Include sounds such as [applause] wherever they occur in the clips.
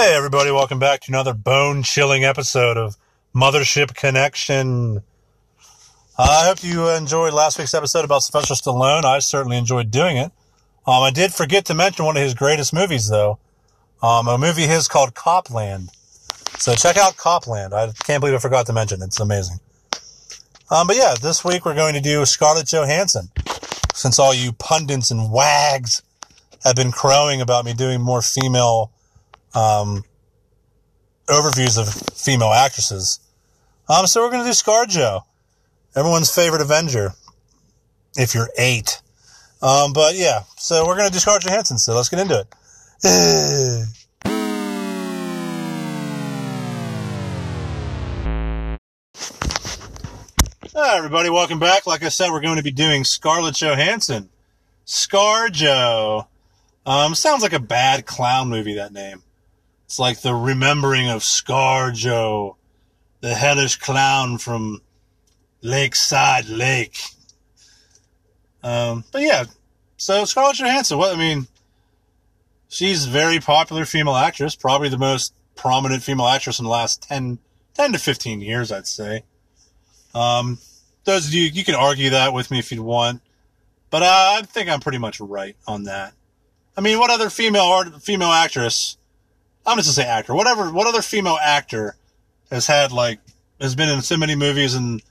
Hey, everybody, welcome back to another bone chilling episode of Mothership Connection. I hope you enjoyed last week's episode about Sylvester Stallone. I certainly enjoyed doing it. Um, I did forget to mention one of his greatest movies, though. Um, a movie his called Copland. So check out Copland. I can't believe I forgot to mention it. It's amazing. Um, but yeah, this week we're going to do Scarlett Johansson. Since all you pundits and wags have been crowing about me doing more female um, overviews of female actresses. Um, so we're going to do ScarJo, everyone's favorite Avenger, if you're eight. Um, but yeah, so we're going to do Scarlett Johansson, so let's get into it. [sighs] Hi, everybody, welcome back. Like I said, we're going to be doing Scarlett Johansson. ScarJo. Um, sounds like a bad clown movie, that name. It's like the remembering of ScarJo, the hellish clown from Lakeside Lake. Um, but yeah, so Scarlett Johansson, what, I mean, she's a very popular female actress, probably the most prominent female actress in the last 10, 10 to 15 years, I'd say. Um, those of you, you can argue that with me if you want, but uh, I think I'm pretty much right on that. I mean, what other female art, female actress? I'm just gonna say actor. Whatever. What other female actor has had like has been in so many movies and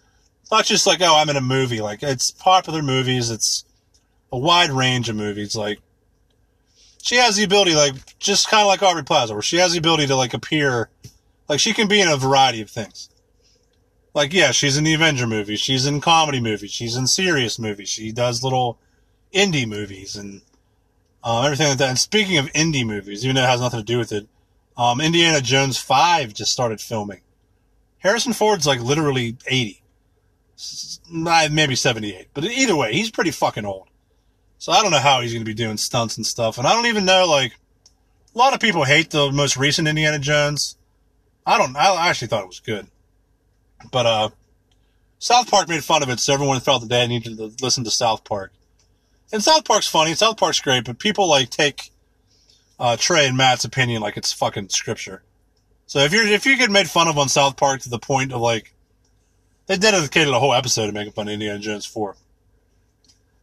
not just like oh I'm in a movie. Like it's popular movies. It's a wide range of movies. Like she has the ability, like just kind of like Aubrey Plaza, where she has the ability to like appear, like she can be in a variety of things. Like yeah, she's in the Avenger movie. She's in comedy movies. She's in serious movies. She does little indie movies and um, everything like that. And speaking of indie movies, even though it has nothing to do with it, um, Indiana Jones 5 just started filming. Harrison Ford's like literally 80. Maybe 78. But either way, he's pretty fucking old. So I don't know how he's going to be doing stunts and stuff. And I don't even know, like, a lot of people hate the most recent Indiana Jones. I don't, I actually thought it was good. But, uh, South Park made fun of it, so everyone felt that they needed to listen to South Park. And South Park's funny, South Park's great, but people like take uh, Trey and Matt's opinion like it's fucking scripture. So if you're if you get made fun of on South Park to the point of like they dedicated a whole episode to making fun of Indiana Jones four,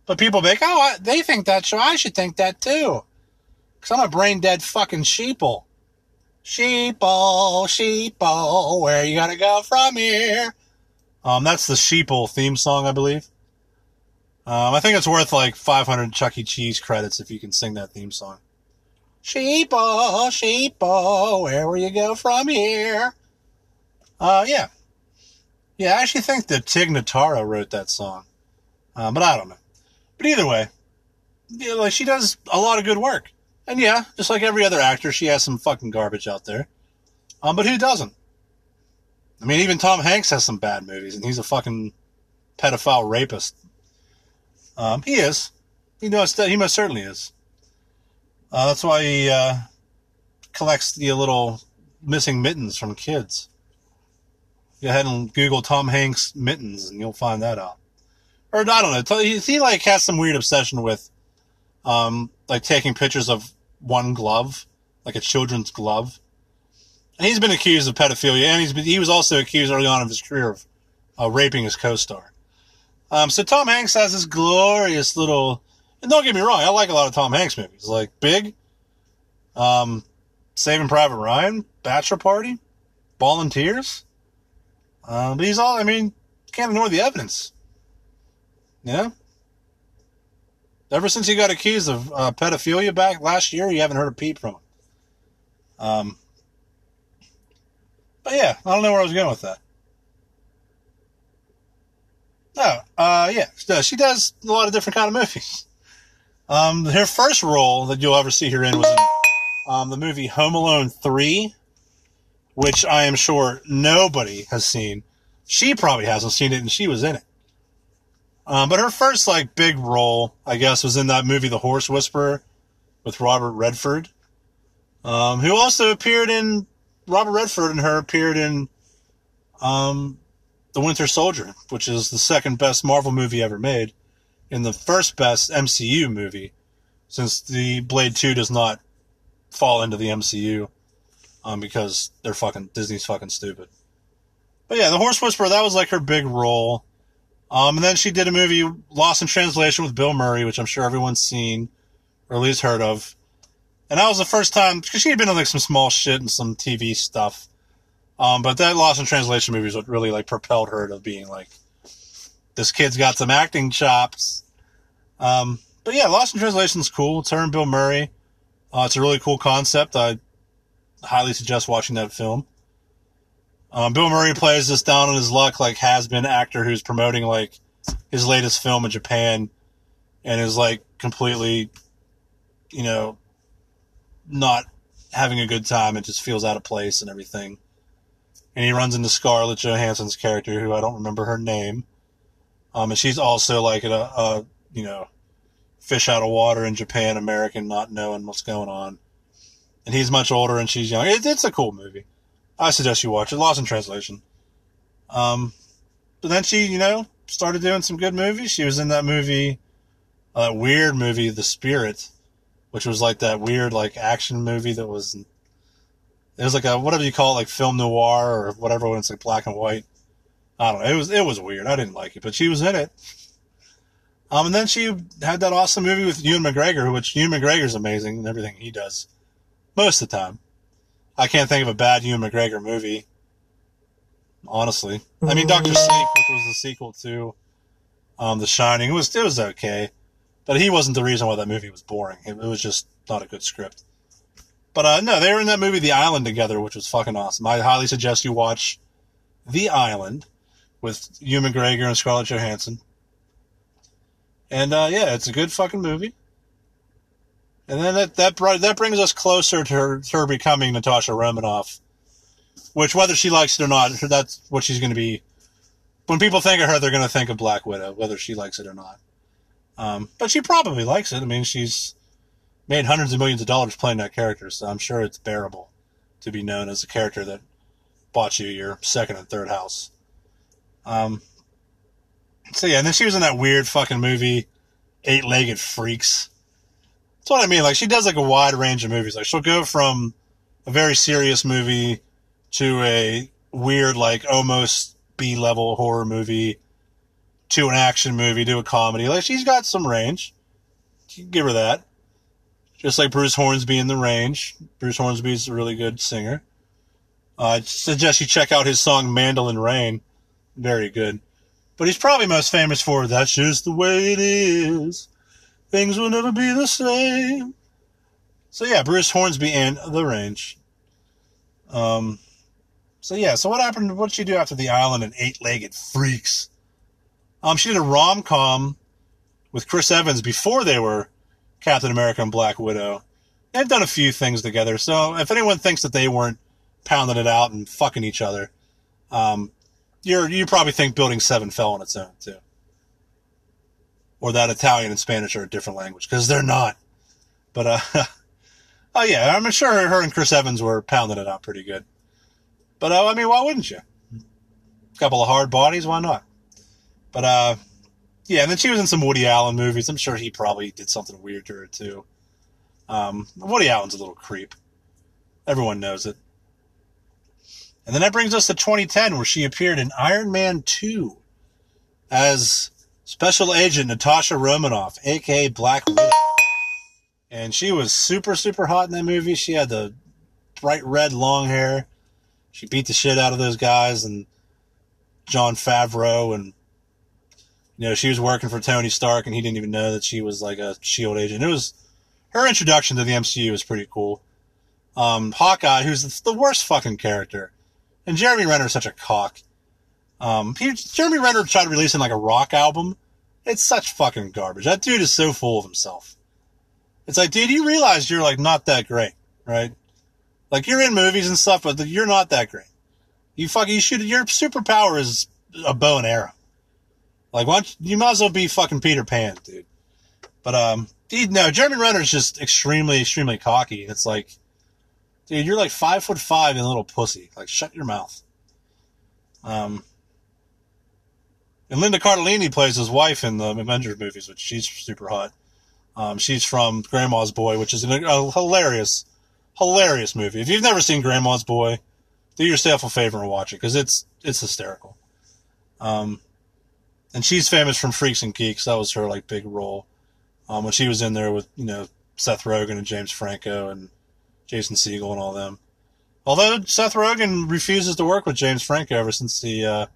but people be like, oh, I, they think that, so I should think that too, because I'm a brain dead fucking sheeple. Sheeple, sheeple, where you gotta go from here? Um, that's the sheeple theme song, I believe. Um, I think it's worth like 500 Chuck E. Cheese credits if you can sing that theme song. Sheeple, sheeple, where will you go from here? Uh, yeah. Yeah, I actually think that Tig Notaro wrote that song. Uh, but I don't know. But either way, yeah, like she does a lot of good work. And yeah, just like every other actor, she has some fucking garbage out there. Um, but who doesn't? I mean, even Tom Hanks has some bad movies, and he's a fucking pedophile rapist. Um, he is. He knows that he most certainly is. Uh, that's why he uh, collects the little missing mittens from kids. Go ahead and Google Tom Hanks mittens, and you'll find that out. Or I don't know. He, he like has some weird obsession with, um, like taking pictures of one glove, like a children's glove. And he's been accused of pedophilia, and he's been, he was also accused early on in his career of uh, raping his co-star. Um, so Tom Hanks has this glorious little and don't get me wrong, I like a lot of Tom Hanks movies, like Big, um, Saving Private Ryan, Bachelor Party, Volunteers. Uh, but he's all, I mean, can't ignore the evidence. Yeah. Ever since he got accused of uh, pedophilia back last year, you haven't heard a peep from him. Um, but yeah, I don't know where I was going with that. Oh, uh, yeah, she does a lot of different kind of movies. Um, her first role that you'll ever see her in was in um, the movie Home Alone 3, which I am sure nobody has seen. She probably hasn't seen it, and she was in it. Um, but her first like big role, I guess, was in that movie The Horse Whisperer with Robert Redford, um, who also appeared in Robert Redford and her appeared in um, The Winter Soldier, which is the second best Marvel movie ever made in the first best MCU movie, since the Blade 2 does not fall into the MCU. um, because they're fucking Disney's fucking stupid. But yeah, the Horse Whisperer that was like her big role. Um, and then she did a movie Lost in Translation with Bill Murray, which I'm sure everyone's seen or at least heard of. And that was the first time because she had been in like some small shit and some TV stuff. Um, but that Lost in Translation movie is what really like propelled her to being like, this kid's got some acting chops. Um, but yeah, Lost in Translation is cool. It's her and Bill Murray. Uh, it's a really cool concept. I highly suggest watching that film. Um, Bill Murray plays this down on his luck, like has been actor who's promoting like his latest film in Japan, and is like completely, you know, not having a good time It just feels out of place and everything. And he runs into Scarlett Johansson's character, who I don't remember her name. Um, and she's also like a, a you know, fish out of water in Japan, American, not knowing what's going on. And he's much older and she's young. It, it's a cool movie. I suggest you watch it. Lost in Translation. Um, but then she, you know, started doing some good movies. She was in that movie, uh, that weird movie, The Spirit, which was like that weird, like action movie that was, it was like a, whatever you call it, like film noir or whatever when it's like black and white. I don't know. It was, it was weird. I didn't like it, but she was in it. Um, and then she had that awesome movie with Ewan McGregor, which Ewan McGregor's amazing in everything he does. Most of the time. I can't think of a bad Ewan McGregor movie. Honestly. I mean, Doctor Sleep, which was the sequel to, um, The Shining, it was, it was okay. But he wasn't the reason why that movie was boring. It, it was just not a good script. But, uh, no, they were in that movie The Island together, which was fucking awesome. I highly suggest you watch The Island with Ewan McGregor and Scarlett Johansson. And uh, yeah, it's a good fucking movie. And then that that that brings us closer to her, to her becoming Natasha Romanoff, which whether she likes it or not, that's what she's going to be. When people think of her, they're going to think of Black Widow, whether she likes it or not. Um, but she probably likes it. I mean, she's made hundreds of millions of dollars playing that character, so I'm sure it's bearable to be known as a character that bought you your second and third house. Um, so yeah, and then she was in that weird fucking movie, Eight Legged Freaks. That's what I mean. Like she does like a wide range of movies. Like she'll go from a very serious movie to a weird, like almost B level horror movie to an action movie to a comedy. Like she's got some range. You can give her that. Just like Bruce Hornsby in the range. Bruce Hornsby's a really good singer. Uh, I suggest you check out his song Mandolin Rain. Very good. But he's probably most famous for That's Just the Way It Is. Things will never be the same. So yeah, Bruce Hornsby and The Range. Um, so yeah, so what happened? What did she do after The Island and Eight Legged Freaks? Um, she did a rom com with Chris Evans before they were Captain America and Black Widow. They've done a few things together. So if anyone thinks that they weren't pounding it out and fucking each other, um, you're you probably think Building Seven fell on its own too, or that Italian and Spanish are a different language because they're not. But uh, [laughs] oh yeah, I'm sure her and Chris Evans were pounding it out pretty good. But uh, I mean, why wouldn't you? A couple of hard bodies, why not? But uh, yeah, and then she was in some Woody Allen movies. I'm sure he probably did something weird to her too. Um, Woody Allen's a little creep. Everyone knows it. And then that brings us to 2010, where she appeared in Iron Man 2 as Special Agent Natasha Romanoff, aka Black Widow. And she was super, super hot in that movie. She had the bright red long hair. She beat the shit out of those guys and Jon Favreau. And, you know, she was working for Tony Stark and he didn't even know that she was like a S.H.I.E.L.D. agent. It was, her introduction to the MCU was pretty cool. Um, Hawkeye, who's the worst fucking character. And Jeremy Renner is such a cock. Um, he, Jeremy Renner tried releasing like a rock album. It's such fucking garbage. That dude is so full of himself. It's like, dude, you realize you're like not that great, right? Like you're in movies and stuff, but you're not that great. You fucking, you shoot, your superpower is a bow and arrow. Like, why you might as well be fucking Peter Pan, dude. But, um, dude, no, Jeremy Renner is just extremely, extremely cocky. It's like, Dude, you're like five foot five and a little pussy. Like, shut your mouth. Um, and Linda Cardellini plays his wife in the Avengers movies, which she's super hot. Um, she's from Grandma's Boy, which is a, hilarious Hilarious movie. If you've never seen Grandma's Boy, do yourself a favor and watch it because it's it's hysterical. Um, and she's famous from Freaks and Geeks. That was her like big role. Um, when she was in there with you know Seth Rogen and James Franco and Jason Segel and all them. Although Seth Rogen refuses to work with James Franco ever since he uh,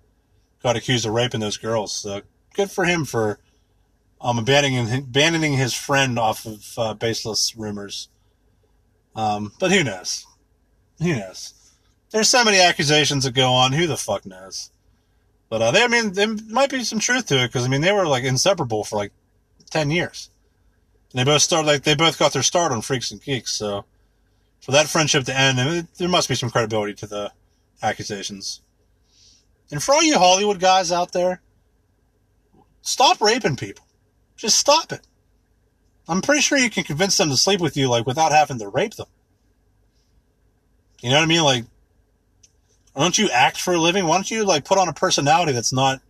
got accused of raping those girls. So good for him for um, abandoning abandoning his friend off of uh, baseless rumors. Um, but who knows? Who knows? There's so many accusations that go on. Who the fuck knows? But uh, they, I mean, there might be some truth to it because I mean they were like inseparable for like ten years. And they both started like they both got their start on Freaks and Geeks. So for that friendship to end, I mean, there must be some credibility to the accusations. And for all you Hollywood guys out there, stop raping people. Just stop it. I'm pretty sure you can convince them to sleep with you like without having to rape them. You know what I mean? Like, why don't you act for a living? Why don't you like put on a personality that's not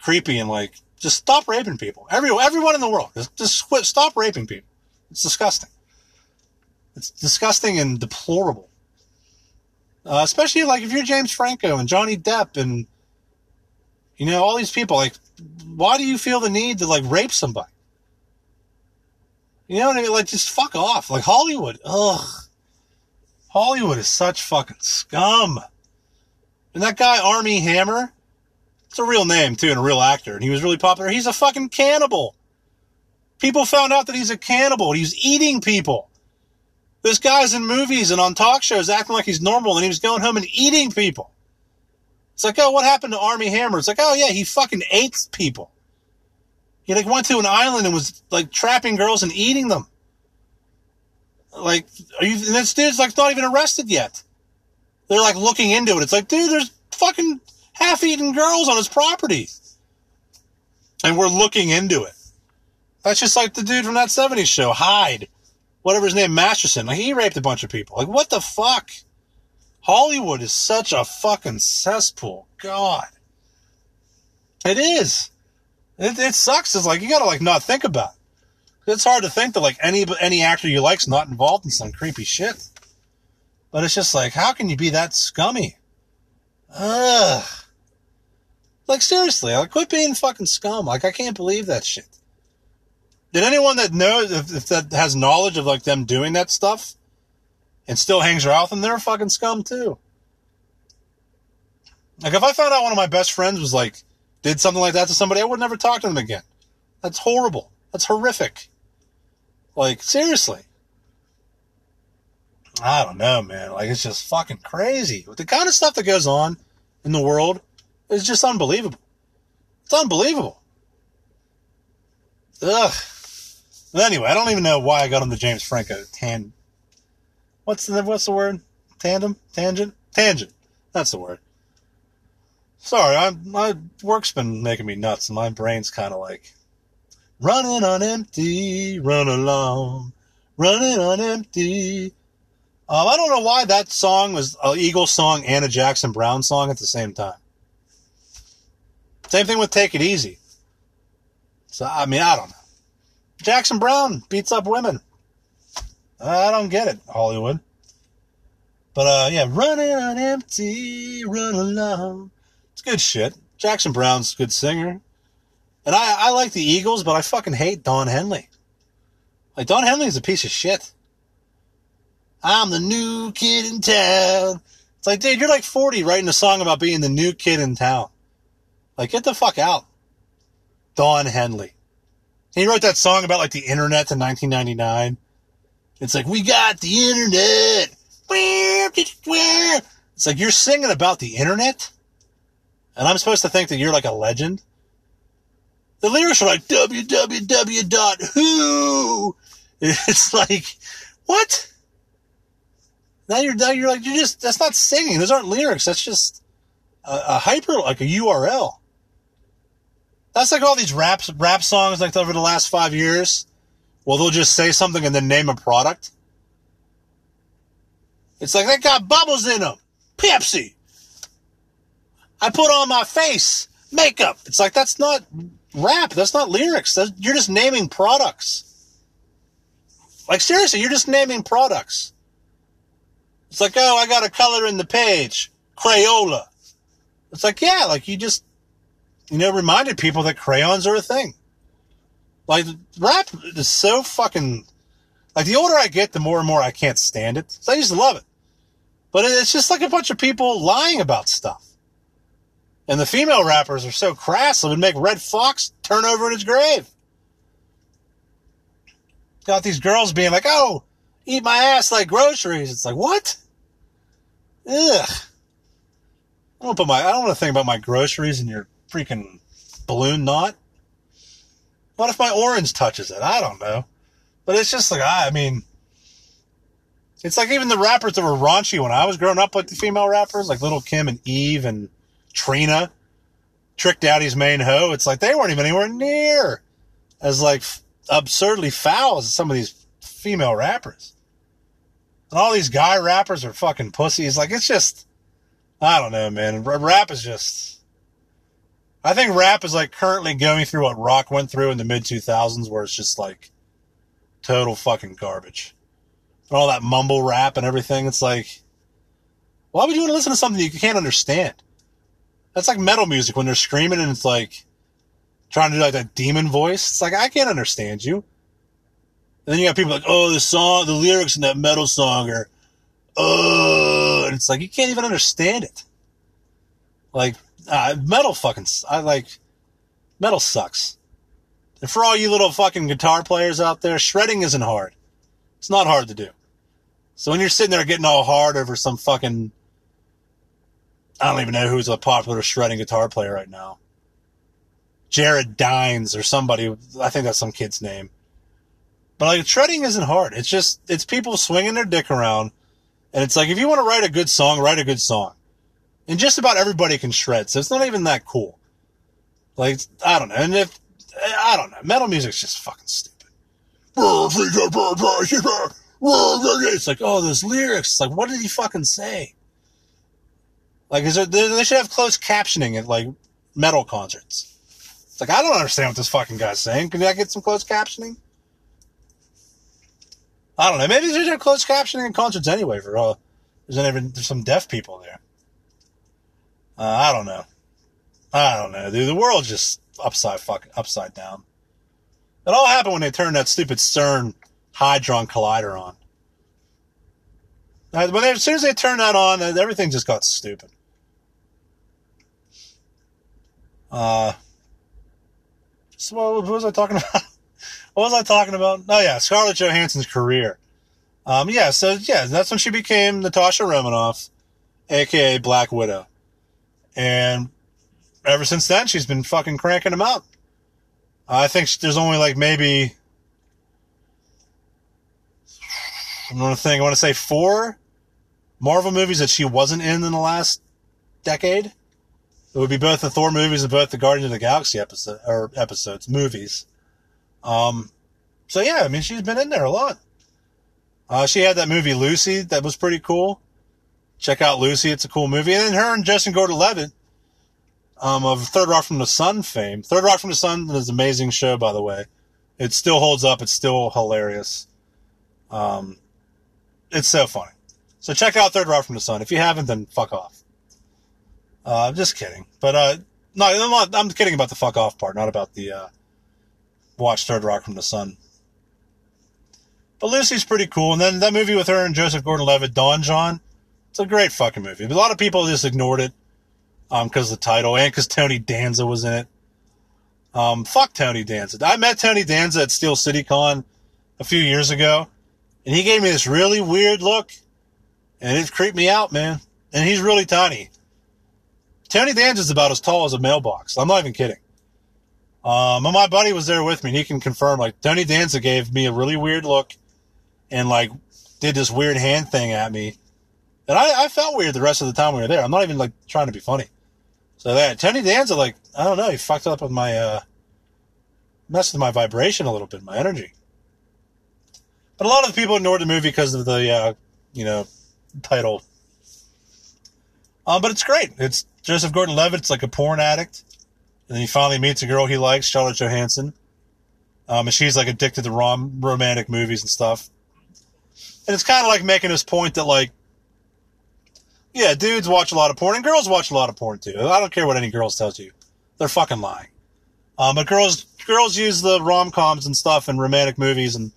creepy and like just stop raping people? Every everyone in the world, just, just quit, stop raping people. It's disgusting. It's disgusting and deplorable. Uh, especially like if you're James Franco and Johnny Depp and you know all these people. Like, why do you feel the need to like rape somebody? You know what I mean? Like, just fuck off. Like Hollywood. Ugh. Hollywood is such fucking scum. And that guy, Armie Hammer, it's a real name too, and a real actor, and he was really popular. He's a fucking cannibal. People found out that he's a cannibal. He's eating people. This guy's in movies and on talk shows acting like he's normal, and he was going home and eating people. It's like, oh, what happened to Armie Hammer? It's like, oh yeah, he fucking ate people. He like went to an island and was like trapping girls and eating them. Like, are you? And this dude's like not even arrested yet. They're like looking into it. It's like, dude, there's fucking half-eaten girls on his property, and we're looking into it. That's just like the dude from that '70s show, Hyde, whatever his name, Masterson. Like he raped a bunch of people. Like what the fuck? Hollywood is such a fucking cesspool. God, it is. It, it sucks. It's like you gotta like not think about. It it's hard to think that like any any actor you like's not involved in some creepy shit. But it's just like, how can you be that scummy? Ugh. Like seriously, like quit being fucking scum. Like I can't believe that shit. Did anyone that knows if, if that has knowledge of like them doing that stuff and still hangs around them, they're fucking scum too. Like if I found out one of my best friends was like did something like that to somebody, I would never talk to them again. That's horrible. That's horrific. Like, seriously. I don't know, man. Like, it's just fucking crazy. The kind of stuff that goes on in the world is just unbelievable. It's unbelievable. Ugh. But anyway, I don't even know why I got on the James Franco tan. What's the what's the word? Tandem? Tangent? Tangent. That's the word. Sorry, I, my work's been making me nuts, and my brain's kind of like running on empty, run along, running on empty. Um, I don't know why that song was an Eagles song and a Jackson Browne song at the same time. Same thing with Take It Easy. So, I mean, I don't know. Jackson Browne beats up women. I don't get it, Hollywood. But, uh, yeah, running on empty, run along. It's good shit. Jackson Browne's a good singer. And I, I like the Eagles, but I fucking hate Don Henley. Like, Don Henley's a piece of shit. I'm the new kid in town. It's like, dude, you're like 40 writing a song about being the new kid in town. Like, get the fuck out. Don Henley. He wrote that song about like the internet in 1999. It's like, we got the internet. It's like, you're singing about the internet? and I'm supposed to think that you're like a legend. The lyrics are like www.who. [laughs] It's like, what? Now you're now you're like you're just that's not singing. Those aren't lyrics. That's just a, a hyper like a URL. That's like all these rap rap songs like over the last five years. Well, they'll just say something and then name a product. It's like they got bubbles in them. Pepsi. I put on my face makeup. It's like, that's not rap. That's not lyrics. That's, you're just naming products. Like, seriously, you're just naming products. It's like, oh, I got a color in the page, Crayola. It's like, yeah, like you just, you know, reminded people that crayons are a thing. Like rap is so fucking, like the older I get, the more and more I can't stand it. So I used to love it, but it's just like a bunch of people lying about stuff. And the female rappers are so crass, it would make Redd Foxx turn over in his grave. Got these girls being like, oh, eat my ass like groceries. It's like, what? Ugh. I don't want to think about my groceries in your freaking balloon knot. What if my orange touches it? I don't know. But it's just like, I mean, it's like even the rappers that were raunchy when I was growing up, like the female rappers, like Little Kim and Eve and Trina, Trick Daddy's main hoe. It's like they weren't even anywhere near as like absurdly foul as some of these female rappers. And all these guy rappers are fucking pussies. Like it's just, I don't know, man. Rap is just. I think rap is like currently going through what rock went through in the mid 2000s, where it's just like total fucking garbage. And all that mumble rap and everything. It's like, why would you want to listen to something you can't understand? That's like metal music when they're screaming and it's like trying to do like that demon voice. It's like, I can't understand you. And then you got people like, oh, the song, the lyrics in that metal song are, oh, and it's like, you can't even understand it. Like, uh, metal fucking, I like, metal sucks. And for all you little fucking guitar players out there, shredding isn't hard. It's not hard to do. So when you're sitting there getting all hard over some fucking I don't even know who's a popular shredding guitar player right now. Jared Dines or somebody. I think that's some kid's name. But like shredding isn't hard. It's just it's people swinging their dick around, and it's like if you want to write a good song, write a good song. And just about everybody can shred, so it's not even that cool. Like I don't know, and if I don't know, metal music's just fucking stupid. It's like oh, those lyrics. Like what did he fucking say? Like, is there, they should have closed captioning at like metal concerts. It's like, I don't understand what this fucking guy's saying. Can I get some closed captioning? I don't know. Maybe there's have closed captioning in concerts anyway for, uh, there's, even, there's some deaf people there. Uh, I don't know. I don't know, dude. The world's just upside fucking upside down. It all happened when they turned that stupid CERN Hadron Collider on. When they, as soon as they turned that on, everything just got stupid. Uh, so what was I talking [laughs] about? what was I talking about? Oh yeah, Scarlett Johansson's career. Um, yeah, so yeah, that's when she became Natasha Romanoff, aka Black Widow, and ever since then she's been fucking cranking them out. I think there's only like maybe I'm gonna think I want to say four Marvel movies that she wasn't in in the last decade. It would be both the Thor movies and both the Guardians of the Galaxy episode or episodes, movies. Um, so yeah, I mean, she's been in there a lot. Uh, she had that movie Lucy that was pretty cool. Check out Lucy; it's a cool movie. And then her and Justin Gordon-Levitt, um, of Third Rock from the Sun fame. Third Rock from the Sun is an amazing show, by the way. It still holds up. It's still hilarious. Um, it's so funny. So check out Third Rock from the Sun. If you haven't, then fuck off. Uh, I'm just kidding. But, uh, no, I'm, not, I'm kidding about the fuck off part, not about the, uh, watch Third Rock from the Sun. But Lucy's pretty cool. And then that movie with her and Joseph Gordon-Levitt, Don Jon, it's a great fucking movie. A lot of people just ignored it, um, cause of the title and cause Tony Danza was in it. Um, fuck Tony Danza. I met Tony Danza at Steel City Con a few years ago, and he gave me this really weird look, and it creeped me out, man. And he's really tiny. Tony Danza's about as tall as a mailbox. I'm not even kidding. Um, and my buddy was there with me, and he can confirm. Like Tony Danza gave me a really weird look, and like did this weird hand thing at me, and I, I felt weird the rest of the time we were there. I'm not even like trying to be funny. So that Tony Danza, like I don't know, he fucked up with my uh, messed with my vibration a little bit, my energy. But a lot of people ignored the movie because of the uh, you know title. Um, but it's great. It's Joseph Gordon-Levitt's like a porn addict, and then he finally meets a girl he likes, Charlotte Johansson. Um, and she's like addicted to rom- romantic movies and stuff. And it's kind of like making this point that like Yeah, dudes watch a lot of porn and girls watch a lot of porn too. I don't care what any girls tells you. They're fucking lying. Um, but girls, girls use the rom-coms and stuff and romantic movies and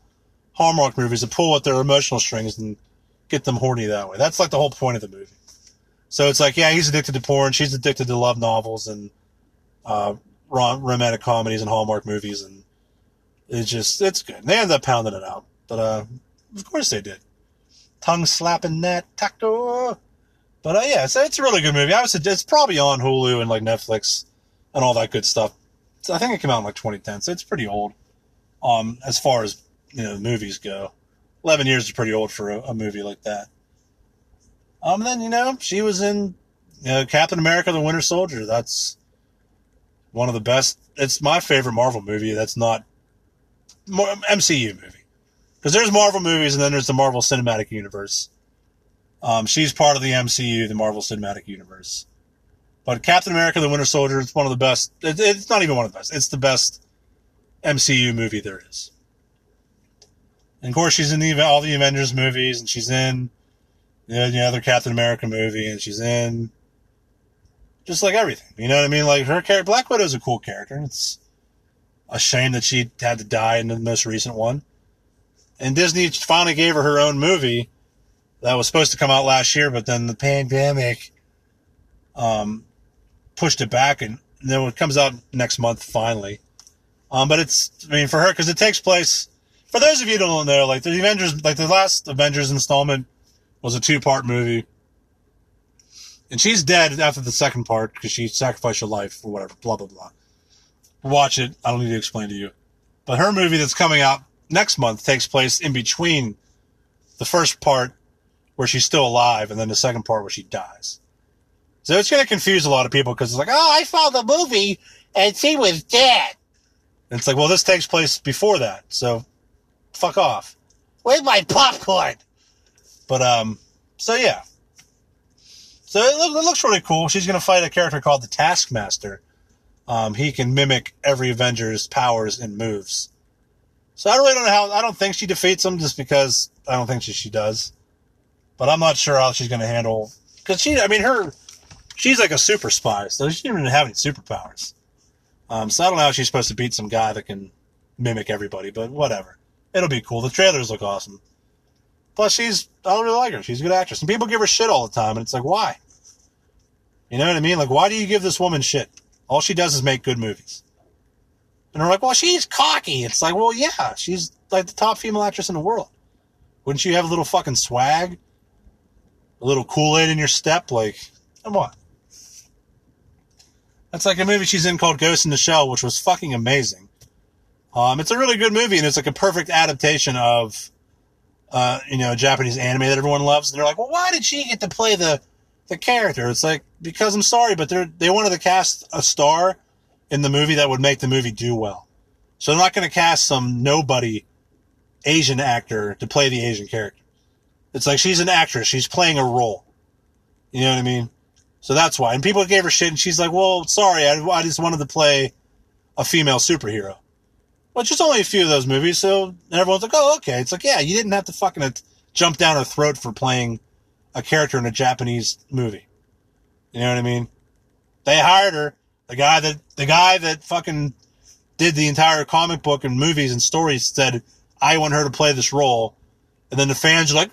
Hallmark movies to pull at their emotional strings and get them horny that way. That's like the whole point of the movie. So it's like, yeah, he's addicted to porn. She's addicted to love novels and, uh, romantic comedies and Hallmark movies. And it's just, it's good. They ended up pounding it out. But, uh, of course they did. Tongue slapping that tacto. But, uh, yeah, so it's a really good movie. I was, it's probably on Hulu and like Netflix and all that good stuff. So I think it came out in like 2010. So it's pretty old. Um, as far as, you know, movies go. 11 years is pretty old for a, a movie like that. Um, then, you know, she was in you know, Captain America the Winter Soldier. That's one of the best. It's my favorite Marvel movie. That's not MCU movie. Because there's Marvel movies and then there's the Marvel Cinematic Universe. Um, she's part of the MCU, the Marvel Cinematic Universe. But Captain America the Winter Soldier, it's one of the best. It, it's not even one of the best. It's the best MCU movie there is. And of course, she's in the, all the Avengers movies, and she's in know, the other Captain America movie, and she's in just like everything. You know what I mean? Like her character, Black Widow's a cool character. It's a shame that she had to die in the most recent one. And Disney finally gave her her own movie that was supposed to come out last year, but then the pandemic um, pushed it back, and then it comes out next month finally. Um, but it's, I mean, for her, because it takes place for those of you who don't know, like the Avengers, like the last Avengers installment was a two part movie. And she's dead after the second part because she sacrificed her life or whatever, blah, blah, blah. Watch it. I don't need to explain to you. But her movie that's coming out next month takes place in between the first part where she's still alive and then the second part where she dies. So it's going to confuse a lot of people because it's like, oh, I saw the movie and she was dead. And it's like, well, this takes place before that. So fuck off. Where's my popcorn? But, um, so yeah. So it, look, it looks really cool. She's going to fight a character called the Taskmaster. Um, he can mimic every Avenger's powers and moves. So I really don't know how, I don't think she defeats him just because I don't think she, she does. But I'm not sure how she's going to handle, cause she, I mean, her, she's like a super spy, so she doesn't even have any superpowers. Um, so I don't know how she's supposed to beat some guy that can mimic everybody, but whatever it'll be cool. The trailers look awesome. Plus, she's, I don't really like her. She's a good actress. And people give her shit all the time. And it's like, why? You know what I mean? Like, why do you give this woman shit? All she does is make good movies. And they're like, well, she's cocky. It's like, well, yeah, she's like the top female actress in the world. Wouldn't you have a little fucking swag? A little Kool Aid in your step? Like, come on. That's like a movie she's in called Ghost in the Shell, which was fucking amazing. Um, it's a really good movie, and it's like a perfect adaptation of, uh, you know, Japanese anime that everyone loves. And they're like, well, why did she get to play the the character? It's like because I'm sorry, but they they wanted to cast a star in the movie that would make the movie do well. So they're not going to cast some nobody Asian actor to play the Asian character. It's like she's an actress; she's playing a role. You know what I mean? So that's why. And people gave her shit, and she's like, "Well, sorry, I, I just wanted to play a female superhero." Well, just only a few of those movies, so everyone's like, oh, okay. It's like, yeah, you didn't have to fucking uh, jump down her throat for playing a character in a Japanese movie. You know what I mean? They hired her. The guy that, the guy that fucking did the entire comic book and movies and stories said, I want her to play this role. And then the fans are like!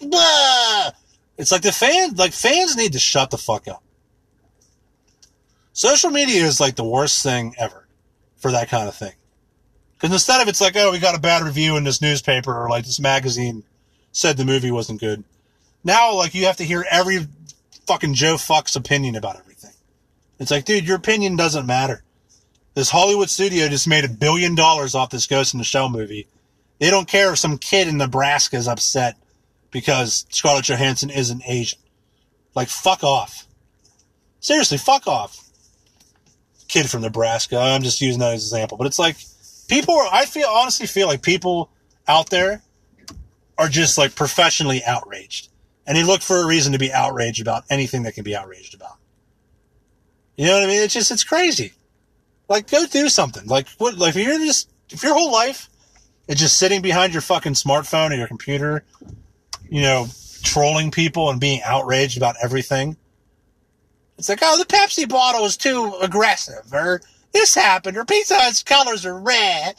It's like the fans, like fans need to shut the fuck up. Social media is like the worst thing ever for that kind of thing. Because instead of it's like, oh, we got a bad review in this newspaper or like this magazine said the movie wasn't good. Now, like, you have to hear every fucking Joe fuck's opinion about everything. It's like, dude, your opinion doesn't matter. This Hollywood studio just made a billion dollars off this Ghost in the Shell movie. They don't care if some kid in Nebraska is upset because Scarlett Johansson isn't Asian. Like, fuck off. Seriously, fuck off. Kid from Nebraska. I'm just using that as an example. But it's like, people are, I feel, honestly feel like people out there are just like professionally outraged. And they look for a reason to be outraged about anything that can be outraged about. You know what I mean? It's just, it's crazy. Like, go do something. Like, what, like, if you're just, if your whole life is just sitting behind your fucking smartphone or your computer, you know, trolling people and being outraged about everything, It's like, oh, the Pepsi bottle is too aggressive, or this happened, or Pizza Hut's colors are red.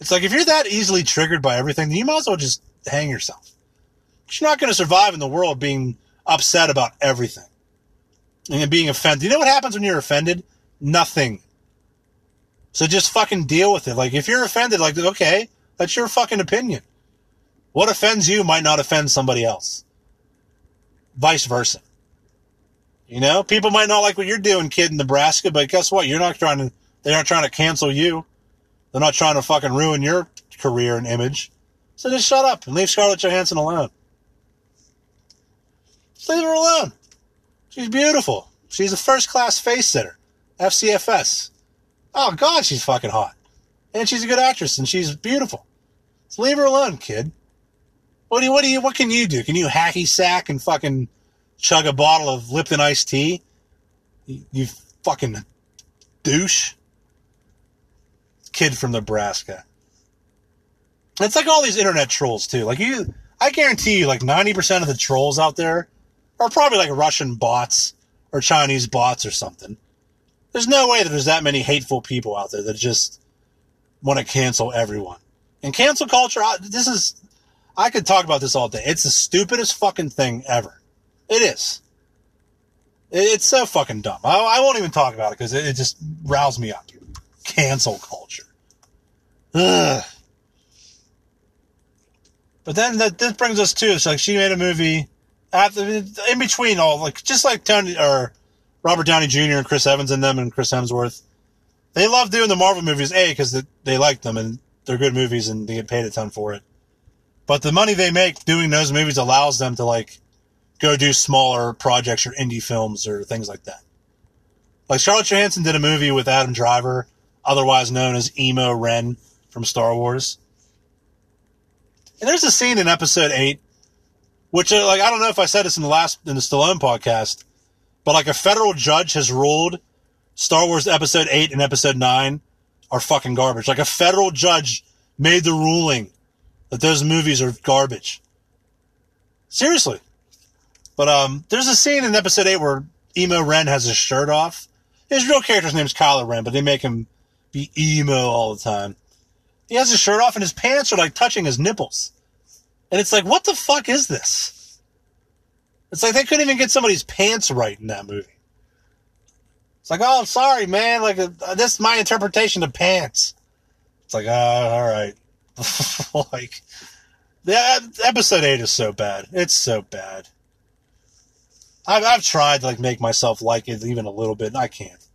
It's like if you're that easily triggered by everything, then you might as well just hang yourself. You're not going to survive in the world being upset about everything and being offended. You know what happens when you're offended? Nothing. So just fucking deal with it. Like if you're offended, like okay, that's your fucking opinion. What offends you might not offend somebody else. Vice versa. You know, people might not like what you're doing, kid in Nebraska, but guess what? You're not trying to, they're not trying to cancel you. They're not trying to fucking ruin your career and image. So just shut up and leave Scarlett Johansson alone. Just leave her alone. She's beautiful. She's a first class face sitter. FCFS. Oh God, she's fucking hot. And she's a good actress and she's beautiful. So leave her alone, kid. What do you, what do you, what can you do? Can you hacky sack and fucking chug a bottle of Lipton iced tea? You, you fucking douche. Kid from Nebraska. It's like all these internet trolls too. Like you, I guarantee you, like 90% of the trolls out there are probably like Russian bots or Chinese bots or something. There's no way that there's that many hateful people out there that just want to cancel everyone. And cancel culture, this is, I could talk about this all day. It's the stupidest fucking thing ever. It is. It's so fucking dumb. I, I won't even talk about it because it, it, just riles me up. Cancel culture. Ugh. But then that this brings us to it's like she made a movie the, in between all like just like Tony or Robert Downey Jr. and Chris Evans in them and Chris Hemsworth. They love doing the Marvel movies, a because they like them and they're good movies and they get paid a ton for it. But the money they make doing those movies allows them to like go do smaller projects or indie films or things like that. Like Scarlett Johansson did a movie with Adam Driver, otherwise known as Emo Ren from Star Wars. And there's a scene in episode eight, which uh, like I don't know if I said this in the last in the Stallone podcast, but like a federal judge has ruled Star Wars episode eight and episode nine are fucking garbage. Like a federal judge made the ruling that those movies are garbage. Seriously. But um, there's a scene in episode eight where Emo Ren has his shirt off. His real character's name's Kylo Ren, but they make him be emo all the time. He has his shirt off and his pants are like touching his nipples. And it's like, what the fuck is this? It's like they couldn't even get somebody's pants right in that movie. It's like, oh, I'm sorry, man. Like, uh, this is my interpretation of pants. It's like, oh, all right. [laughs] like, the episode eight is so bad. It's so bad. I've, I've tried to like make myself like it even a little bit, and I can't.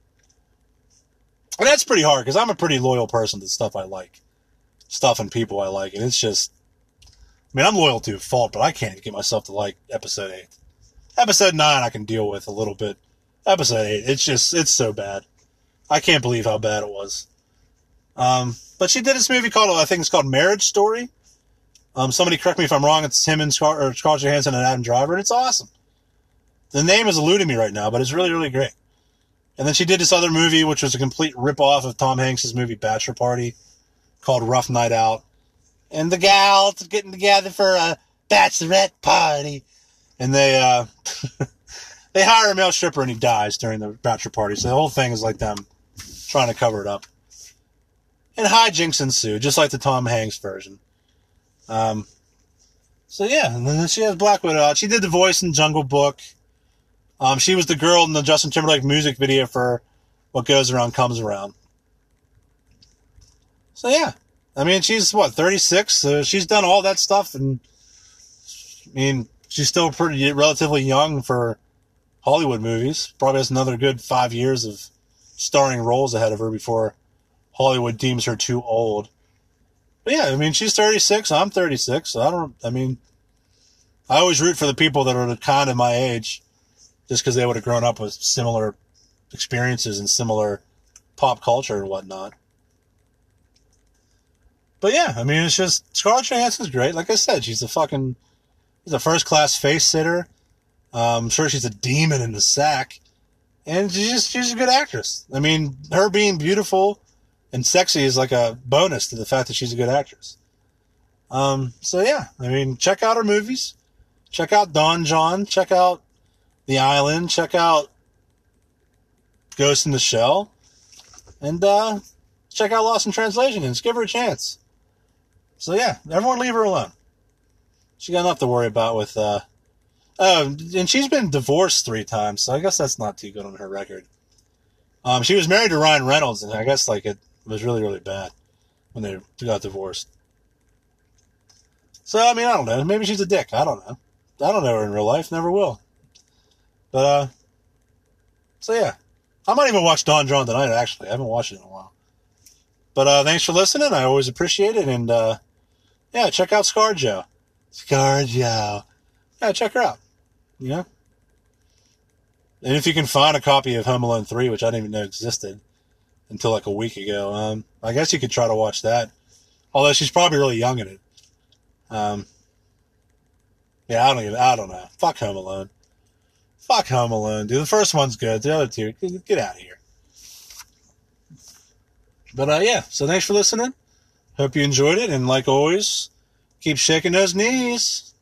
And that's pretty hard because I'm a pretty loyal person to stuff I like, stuff and people I like, and it's just. I mean, I'm loyal to a fault, but I can't get myself to like episode eight. Episode nine, I can deal with a little bit. Episode eight, it's just it's so bad. I can't believe how bad it was. Um, but she did this movie called I think it's called Marriage Story. Um, somebody correct me if I'm wrong. It's him and Scar- or Scarlett Johansson and Adam Driver, and it's awesome. The name is eluding me right now, but it's really, really great. And then she did this other movie, which was a complete rip-off of Tom Hanks' movie Bachelor Party, called Rough Night Out. And the gals getting together for a bachelorette party. And they, uh, [laughs] they hire a male stripper and he dies during the bachelor party. So the whole thing is like them trying to cover it up. And hijinks ensue, just like the Tom Hanks version. Um, so yeah, and then she has Black Widow. She did the voice in Jungle Book. Um, she was the girl in the Justin Timberlake music video for What Goes Around Comes Around. So yeah, I mean, she's what, 36? So she's done all that stuff. And I mean, she's still pretty relatively young for Hollywood movies. Probably has another good five years of starring roles ahead of her before Hollywood deems her too old. But yeah, I mean, she's 36. I'm 36. So I don't, I mean, I always root for the people that are kind of my age just because they would have grown up with similar experiences and similar pop culture and whatnot. But yeah, I mean, it's just Scarlett Johansson's great. Like I said, she's a fucking, she's a first class face sitter. Um, I'm sure she's a demon in the sack, and she's just she's a good actress. I mean, her being beautiful and sexy is like a bonus to the fact that she's a good actress. Um, so yeah, I mean, check out her movies. Check out Don Jon. Check out The Island. Check out Ghost in the Shell. And uh, check out Lost in Translation and just give her a chance. So yeah, everyone leave her alone. She got enough to worry about with. Uh, oh, and she's been divorced three times, so I guess that's not too good on her record. Um, she was married to Ryan Reynolds, and I guess like it was really really bad when they got divorced. So I mean, I don't know. Maybe she's a dick. I don't know. I don't know her in real life. Never will. But uh, so yeah, I might even watch Don Jon tonight. Actually, I haven't watched it in a while. But uh, thanks for listening. I always appreciate it, and uh, yeah, check out ScarJo. ScarJo. Yeah, check her out. You know? And if you can find a copy of Home Alone 3, which I didn't even know existed until like a week ago, um, I guess you could try to watch that. Although she's probably really young in it. Um, yeah, I don't even, I don't know. Fuck Home Alone. Fuck Home Alone, dude. The first one's good. The other two, get out of here. But uh, yeah, so thanks for listening. Hope you enjoyed it, and like always, keep shaking those knees.